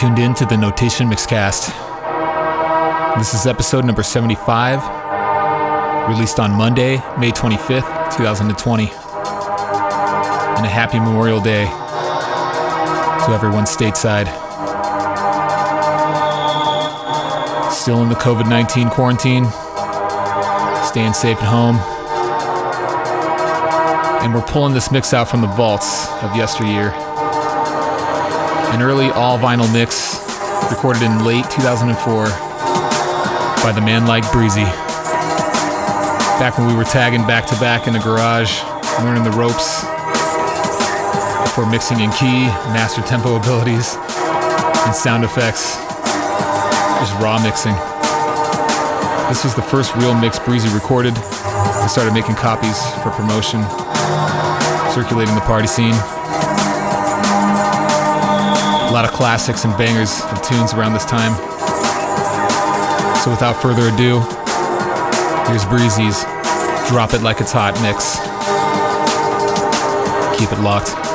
tuned in to the Notation Mixcast. This is episode number 75, released on Monday, May 25th, 2020. And a happy Memorial Day to everyone stateside. Still in the COVID 19 quarantine, staying safe at home. And we're pulling this mix out from the vaults of yesteryear an early all vinyl mix recorded in late 2004 by the man like Breezy. Back when we were tagging back to back in the garage, learning the ropes for mixing in key, master tempo abilities, and sound effects. Just raw mixing. This was the first real mix Breezy recorded. I started making copies for promotion, circulating the party scene. A lot of classics and bangers of tunes around this time. So without further ado, here's Breezy's Drop It Like It's Hot mix. Keep it locked.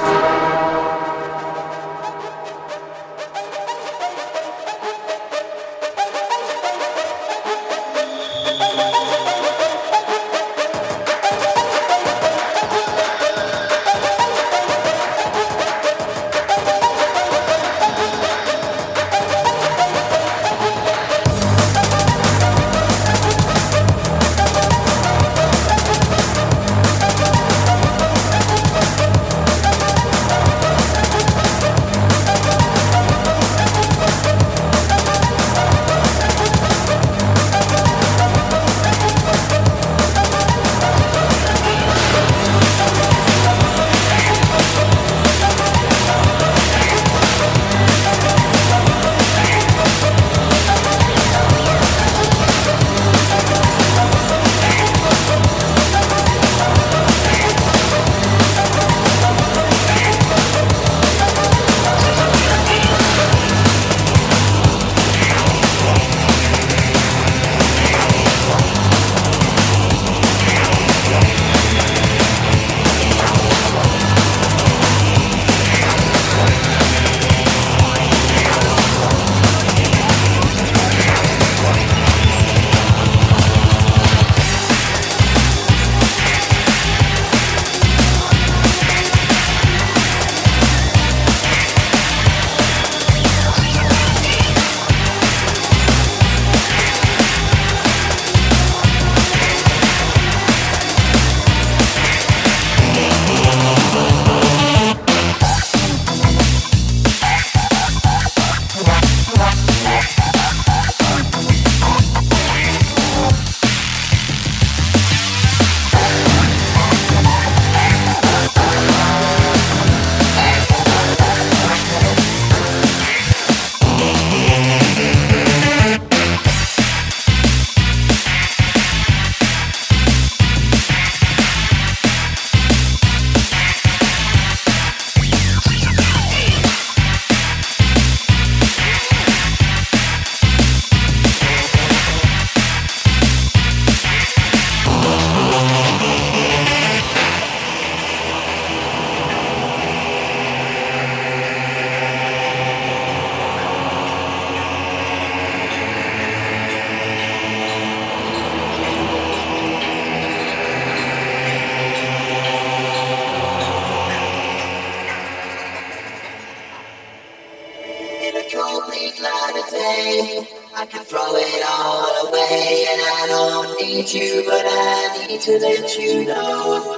Take me you a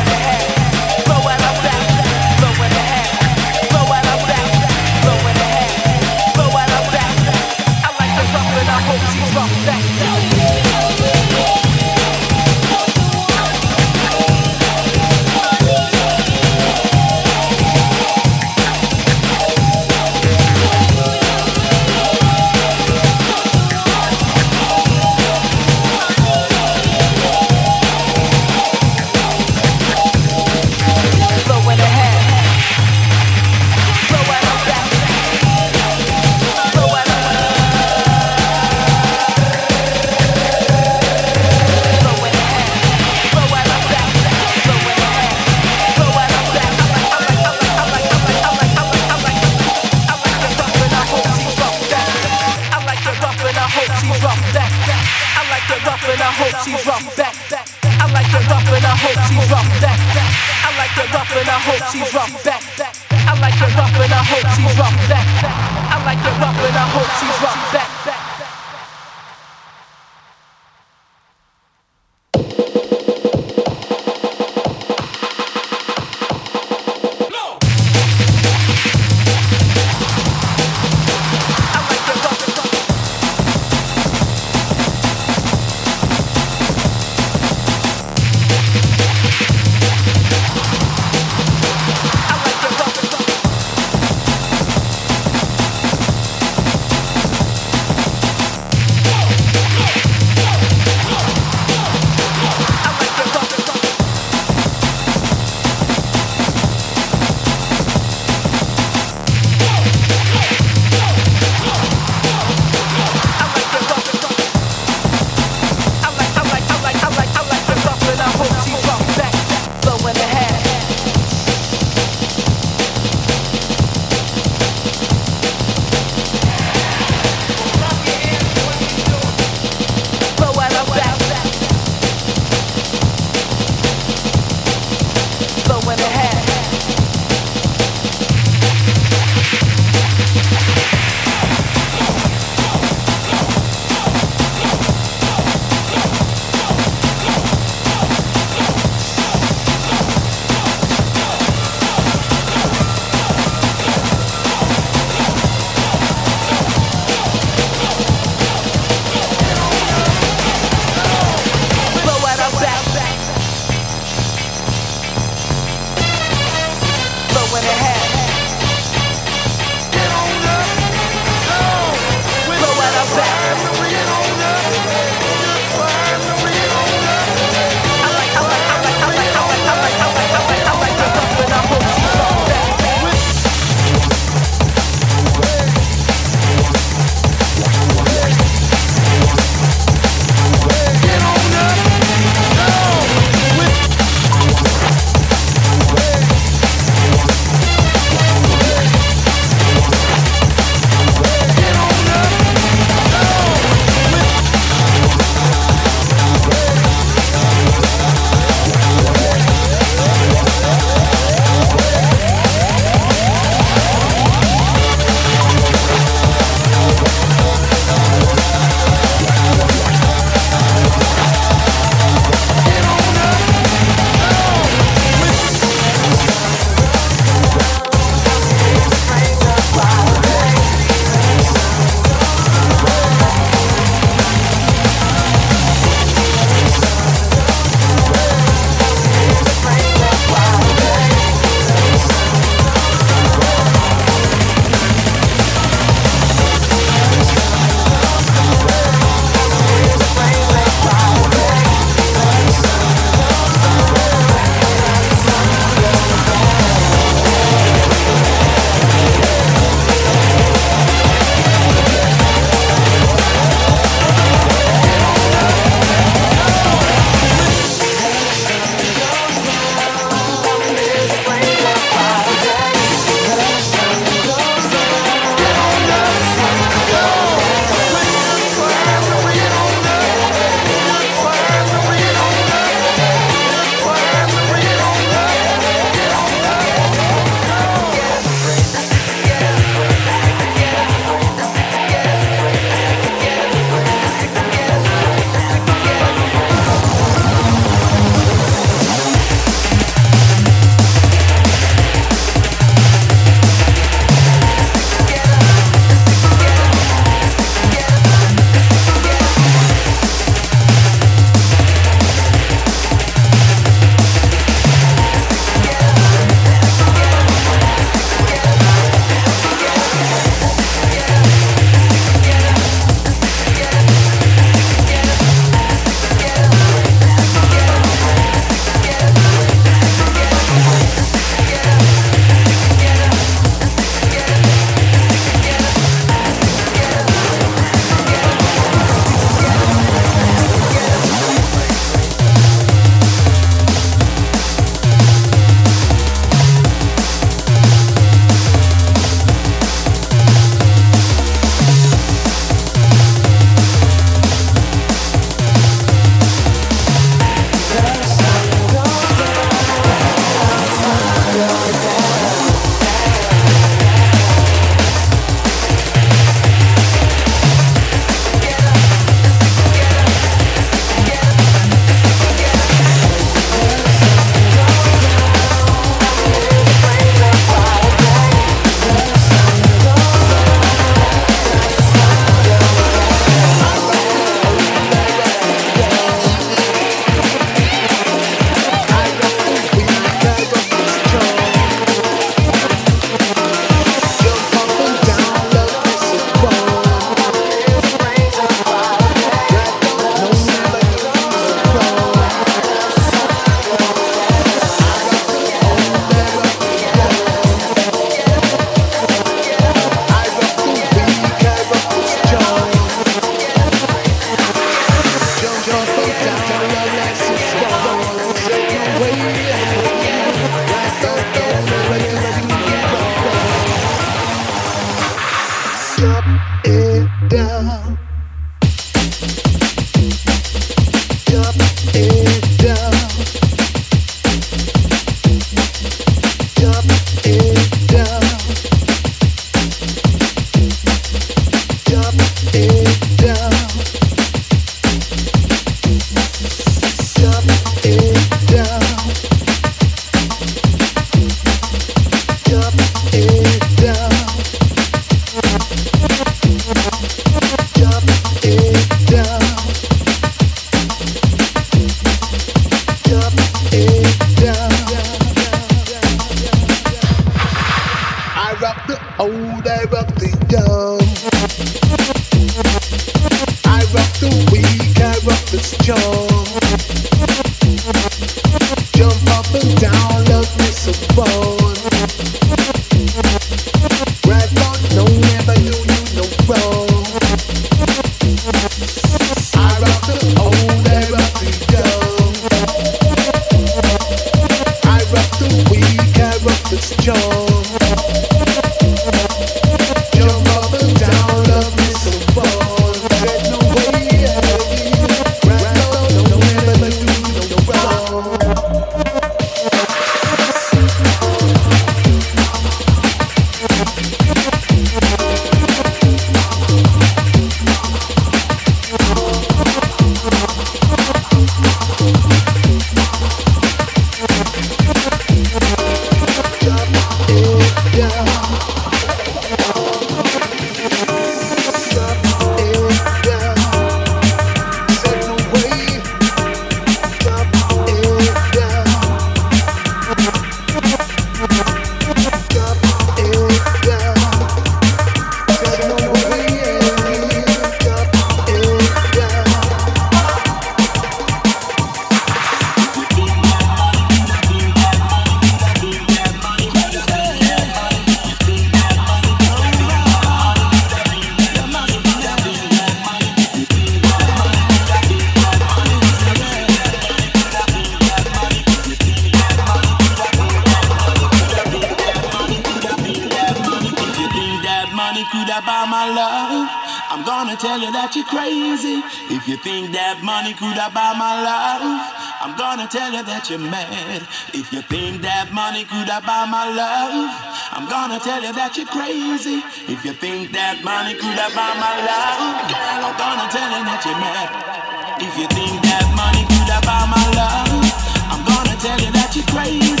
you're crazy. If you think that money could buy my life, I'm gonna tell you that you're mad. If you think that money could buy my love, I'm gonna tell you that you're crazy. If you think that money could buy my love, I'm gonna tell you that you're mad. If you think that money could buy my love, I'm gonna tell you that you're crazy.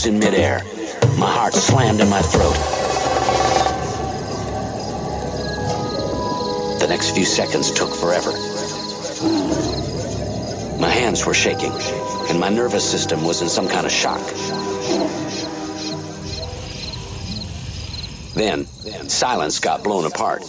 Froze in midair. My heart slammed in my throat. The next few seconds took forever. My hands were shaking, and my nervous system was in some kind of shock. Then, silence got blown apart.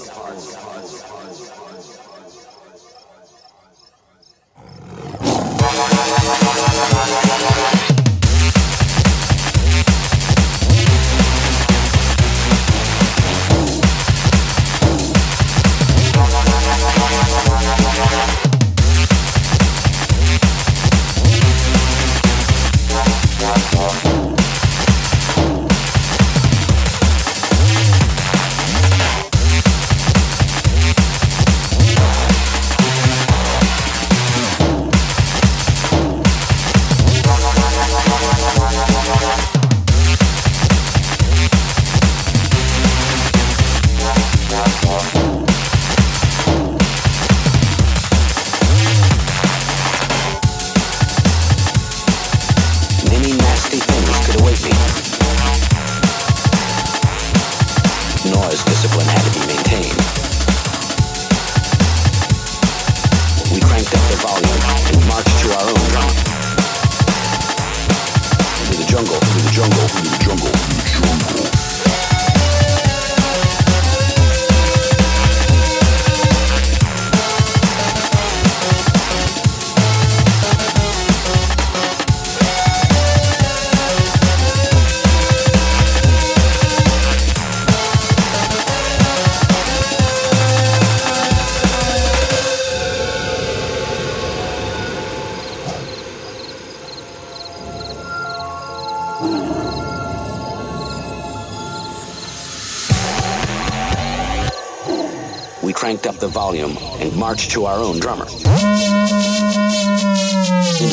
We cranked up the volume and marched to our own drummer. Into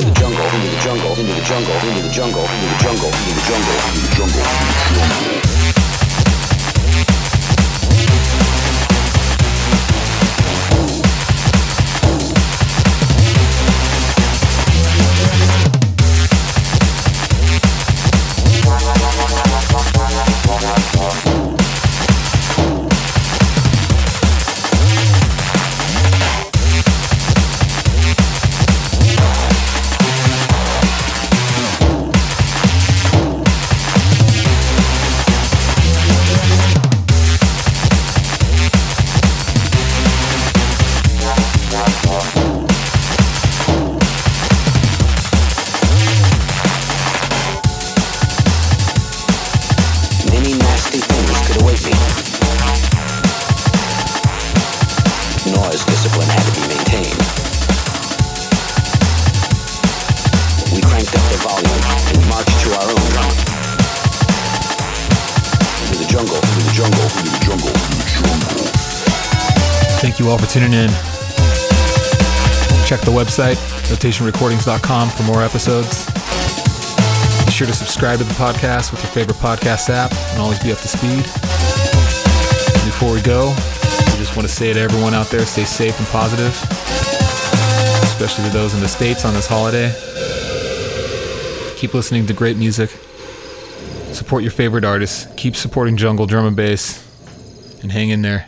the jungle, into the jungle, into the jungle, into the jungle, into the jungle, into the jungle, into the jungle, into the jungle. The website, rotationrecordings.com, for more episodes. Be sure to subscribe to the podcast with your favorite podcast app and always be up to speed. Before we go, we just want to say to everyone out there stay safe and positive, especially to those in the States on this holiday. Keep listening to great music. Support your favorite artists. Keep supporting jungle drum and bass. And hang in there.